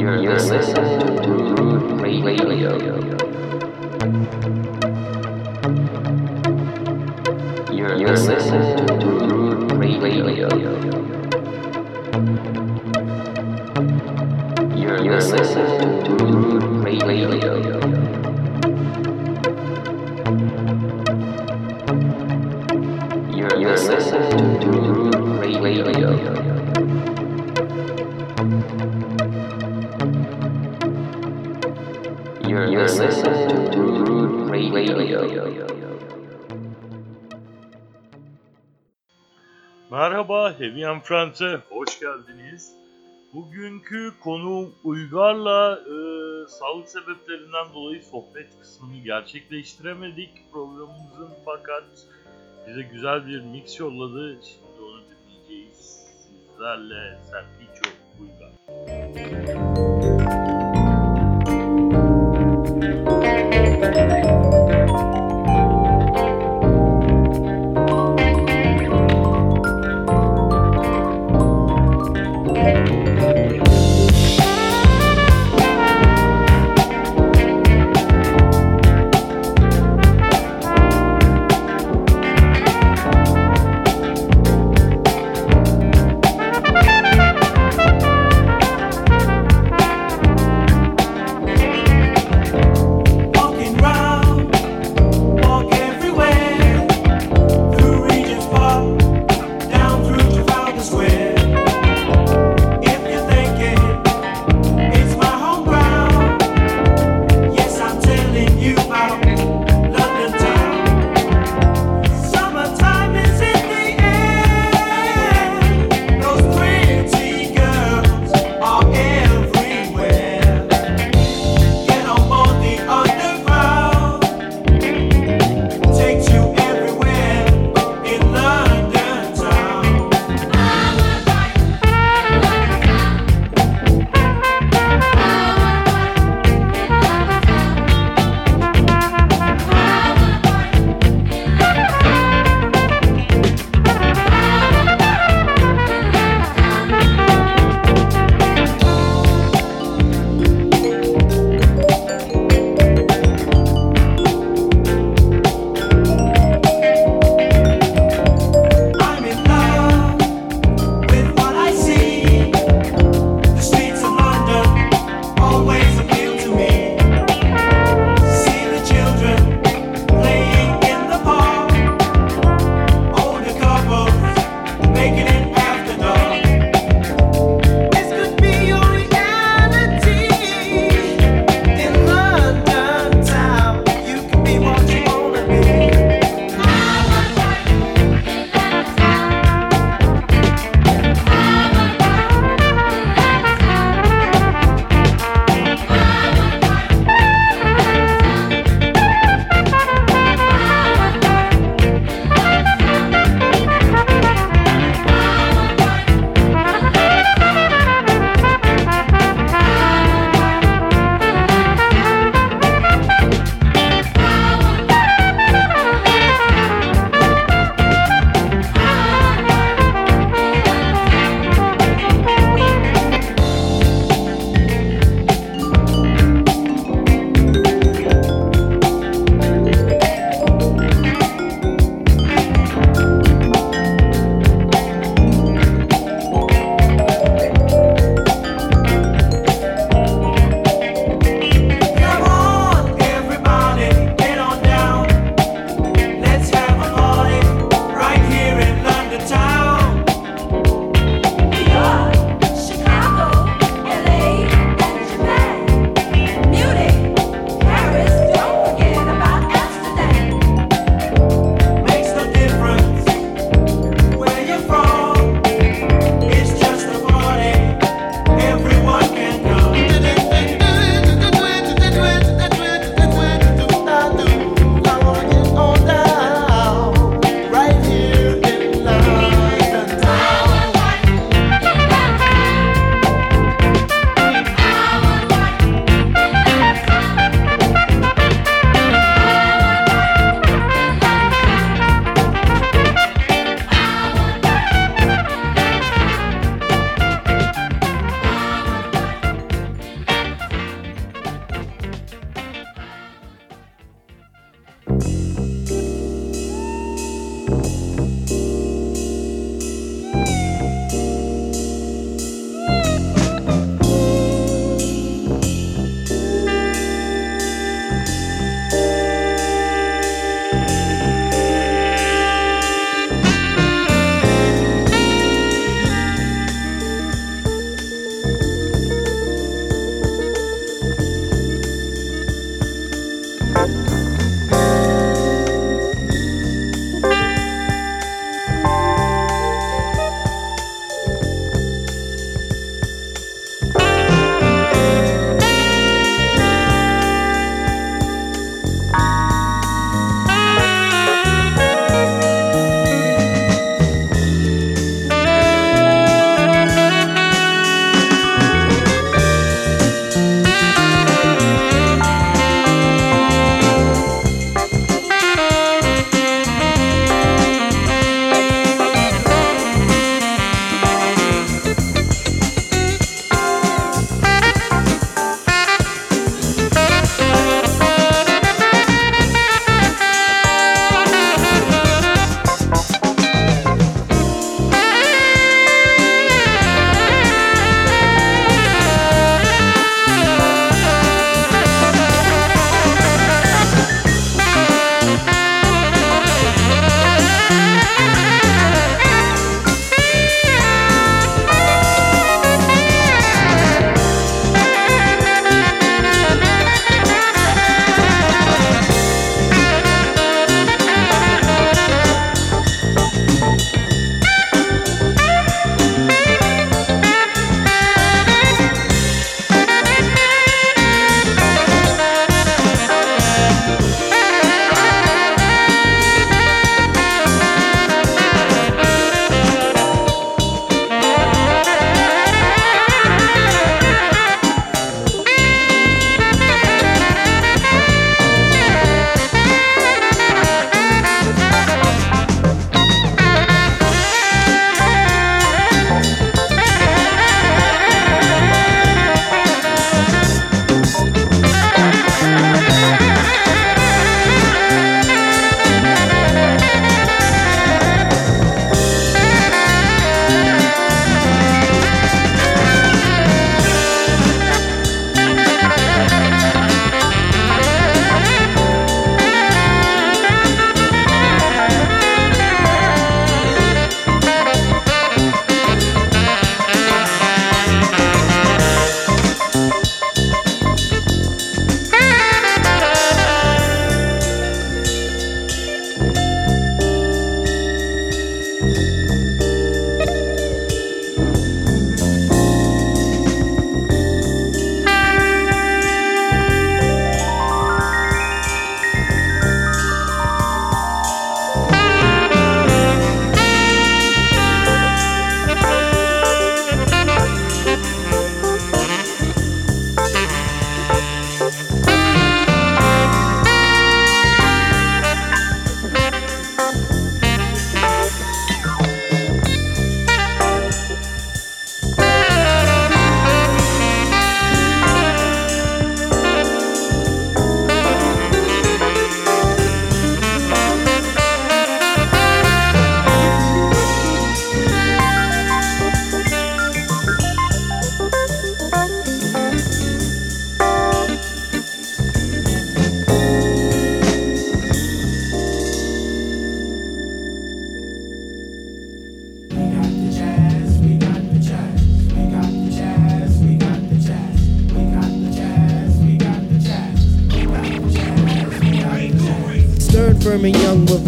You're listening to Root Radio. You're listening to Root Radio. You're listening to Root Radio. You're listening to Root Radio. Merhaba Heavy and Friends'e hoş geldiniz. Bugünkü konu Uygar'la e, sağlık sebeplerinden dolayı sohbet kısmını gerçekleştiremedik programımızın fakat bize güzel bir mix yolladı. Şimdi onu dinleyeceğiz sizlerle Serpiço Uygar. Thank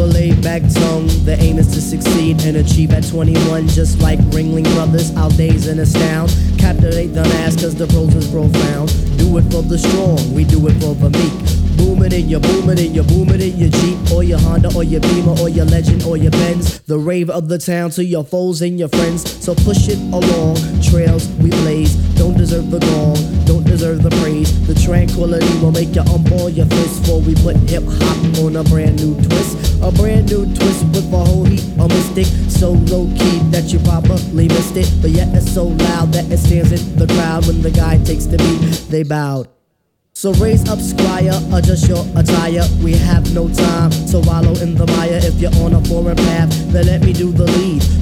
a laid back tongue. The aim is to succeed and achieve at 21, just like Ringling Brothers. Our days and astound. Captivate the mass cause the prose is profound. Do it for the strong, we do it for the meek. Booming in your booming in your booming in your Jeep or your Honda or your Beamer or your Legend or your Benz. The rave of the town to your foes and your friends. So push it along. Trails we blaze. Don't deserve the gong. Don't deserve the praise. The tranquility will make you unball your fist before we put hip hop on a brand new twist. A brand new twist with a whole heap of mystic. So low key that you probably missed it. But yet it's so loud that it stands in the crowd when the guy takes the beat. They bowed. So raise up, squire, adjust your attire. We have no time to wallow in the mire. If you're on a foreign path, then let me do the lead.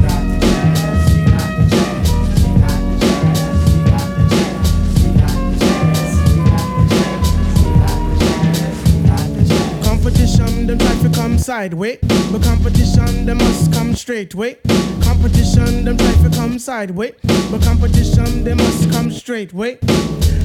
Sideways. But competition, them must come straight way. Competition, them try to come sideways. But competition, they must come straight way.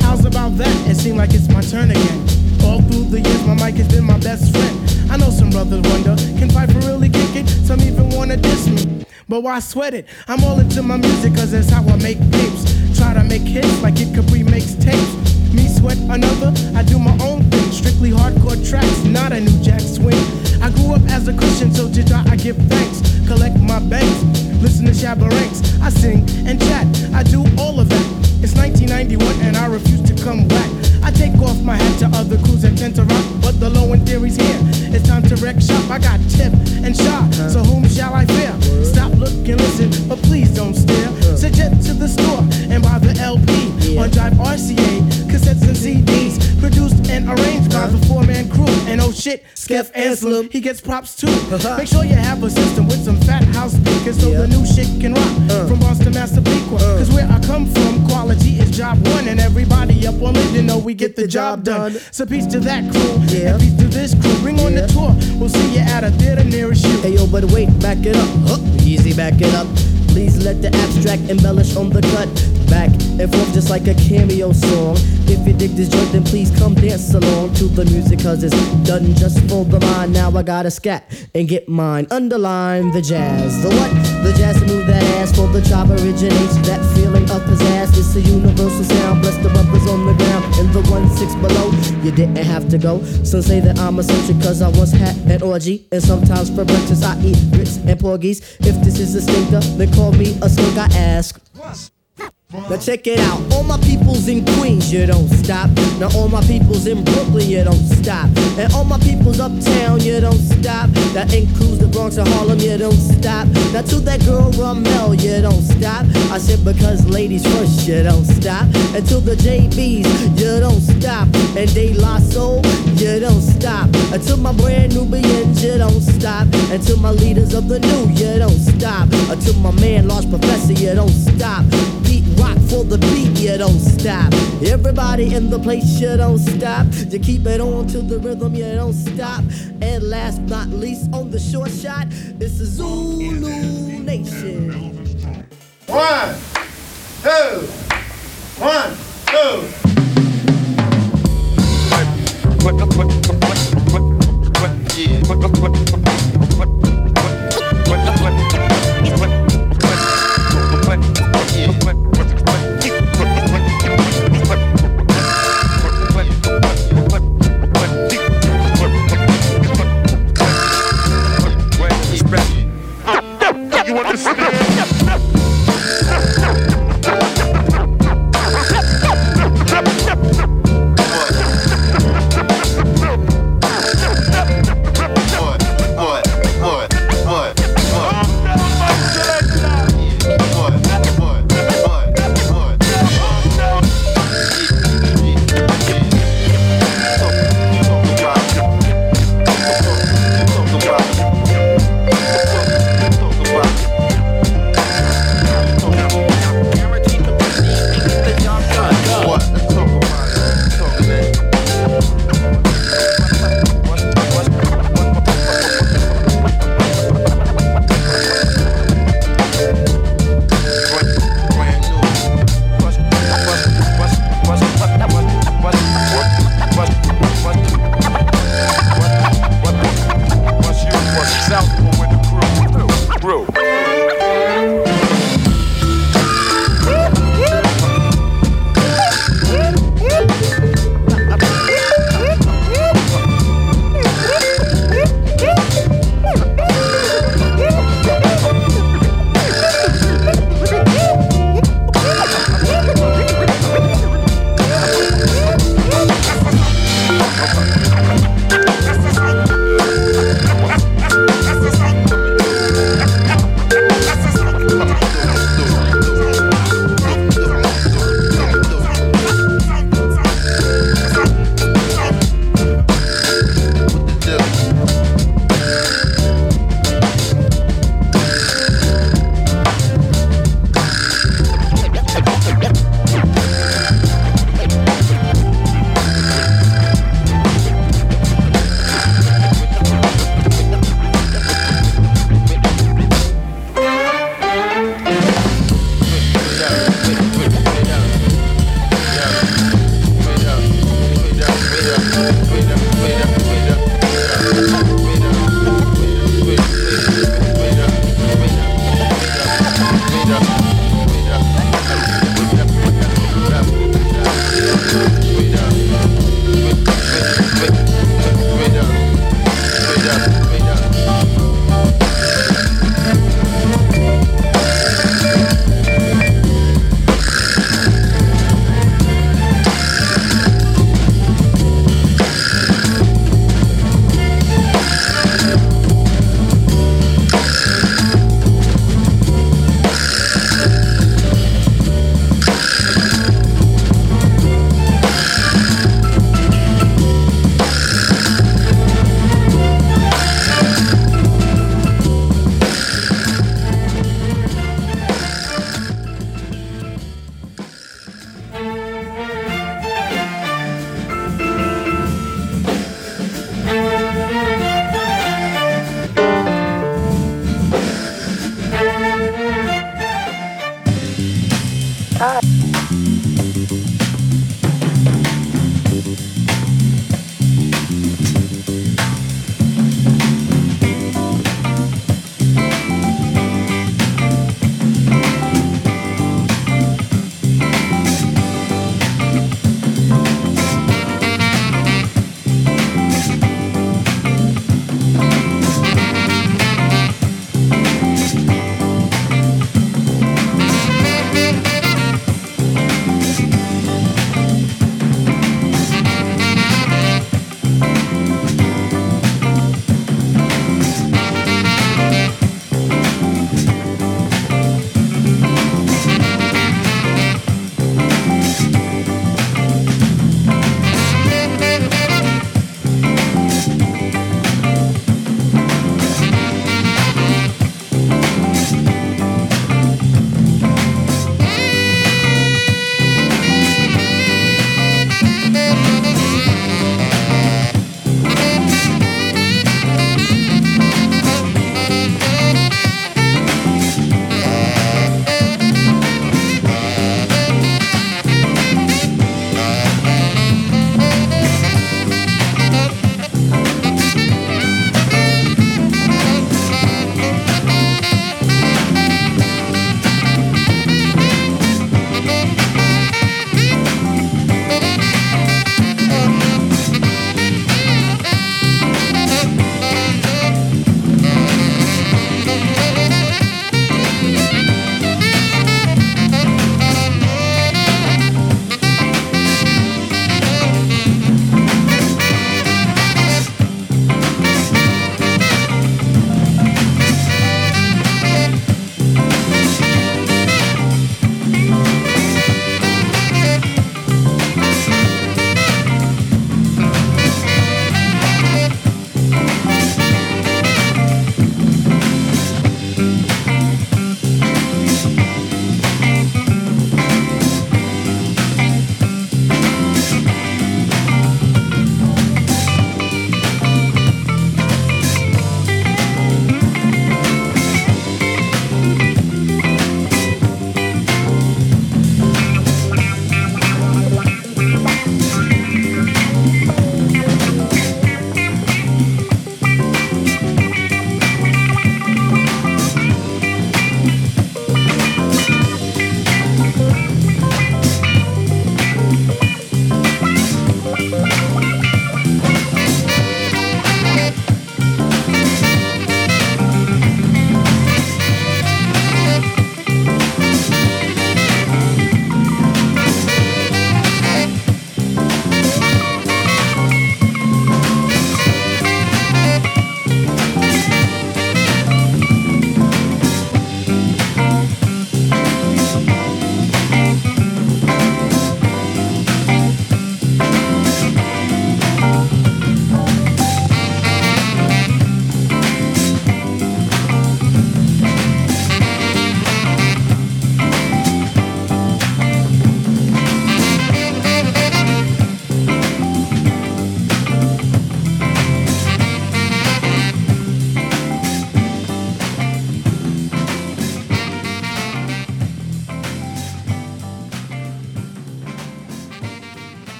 How's about that? It seems like it's my turn again. All through the years, my mic has been my best friend. I know some brothers wonder, can Phife really kick it? Some even wanna diss me. But why sweat it? I'm all into my music, cause that's how I make tapes. Try to make hits like it Capri makes tapes. Me sweat another, I do my own thing. Strictly hardcore tracks, not a new jack swing. I grew up as a Christian, so to I give thanks. Collect my banks, listen to Shabba Ranks. I sing and chat, I do all of that. It's 1991 and I refuse to come back. I take off my hat to other crews that tend to rock, but the low end theory's here. It's time to wreck shop. I got tip and shot, so whom shall I fear? Stop, look, and listen, but please don't stare. Suggest to the store and buy the LP on Jive RCA, cassettes and CDs, produced and arranged by the four man crew. And oh shit, Skeff Anselm, he gets props too. Uh-huh. Make sure you have a system with some fat house speakers so Yeah. the new shit can rock. Uh. From Boston, Massapequa, uh. cause where I come from, quality is job one, and everybody up on it, you know we get the job done. So peace to that crew, Yeah. and peace to this crew. Bring on the tour, we'll see you at a theater nearest you. Hey yo, but wait, back it up. Huh, easy, back it up. Please let the abstract embellish on the cut. Back and forth just like a cameo song. If you dig this joint, then please come dance along to the music, cause it's done just for the mind. Now I gotta scat and get mine. Underline the jazz. The what? The jazz to move that ass for the chop originates. That feeling of pizzazz. It's a universal sound. Bless the brothers on the ground and the one six below. You didn't have to go. Some say that I'm a eccentric cause I once had an orgy. And sometimes for breakfast I eat grits and porgies. If this is a stinker, then call me a skunk. I ask. Now check it out, all my peoples in Queens, you don't stop. Now all my peoples in Brooklyn, you don't stop. And all my peoples uptown, you don't stop. That includes the Bronx and Harlem, you don't stop. Now to that girl Ramel, you don't stop. I said because ladies first, you don't stop. And to the JBs, you don't stop. And De La Soul, you don't stop. And to my brand new Nubians, you don't stop. And to my leaders of the new, you don't stop. To my man, Large Professor, you don't stop. Beat rock for the beat, you don't stop. Everybody in the place, you don't stop. You keep it on to the rhythm, you don't stop. And last but not least, on the short shot, it's the Zulu Nation. One, two, one, two. What?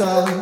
a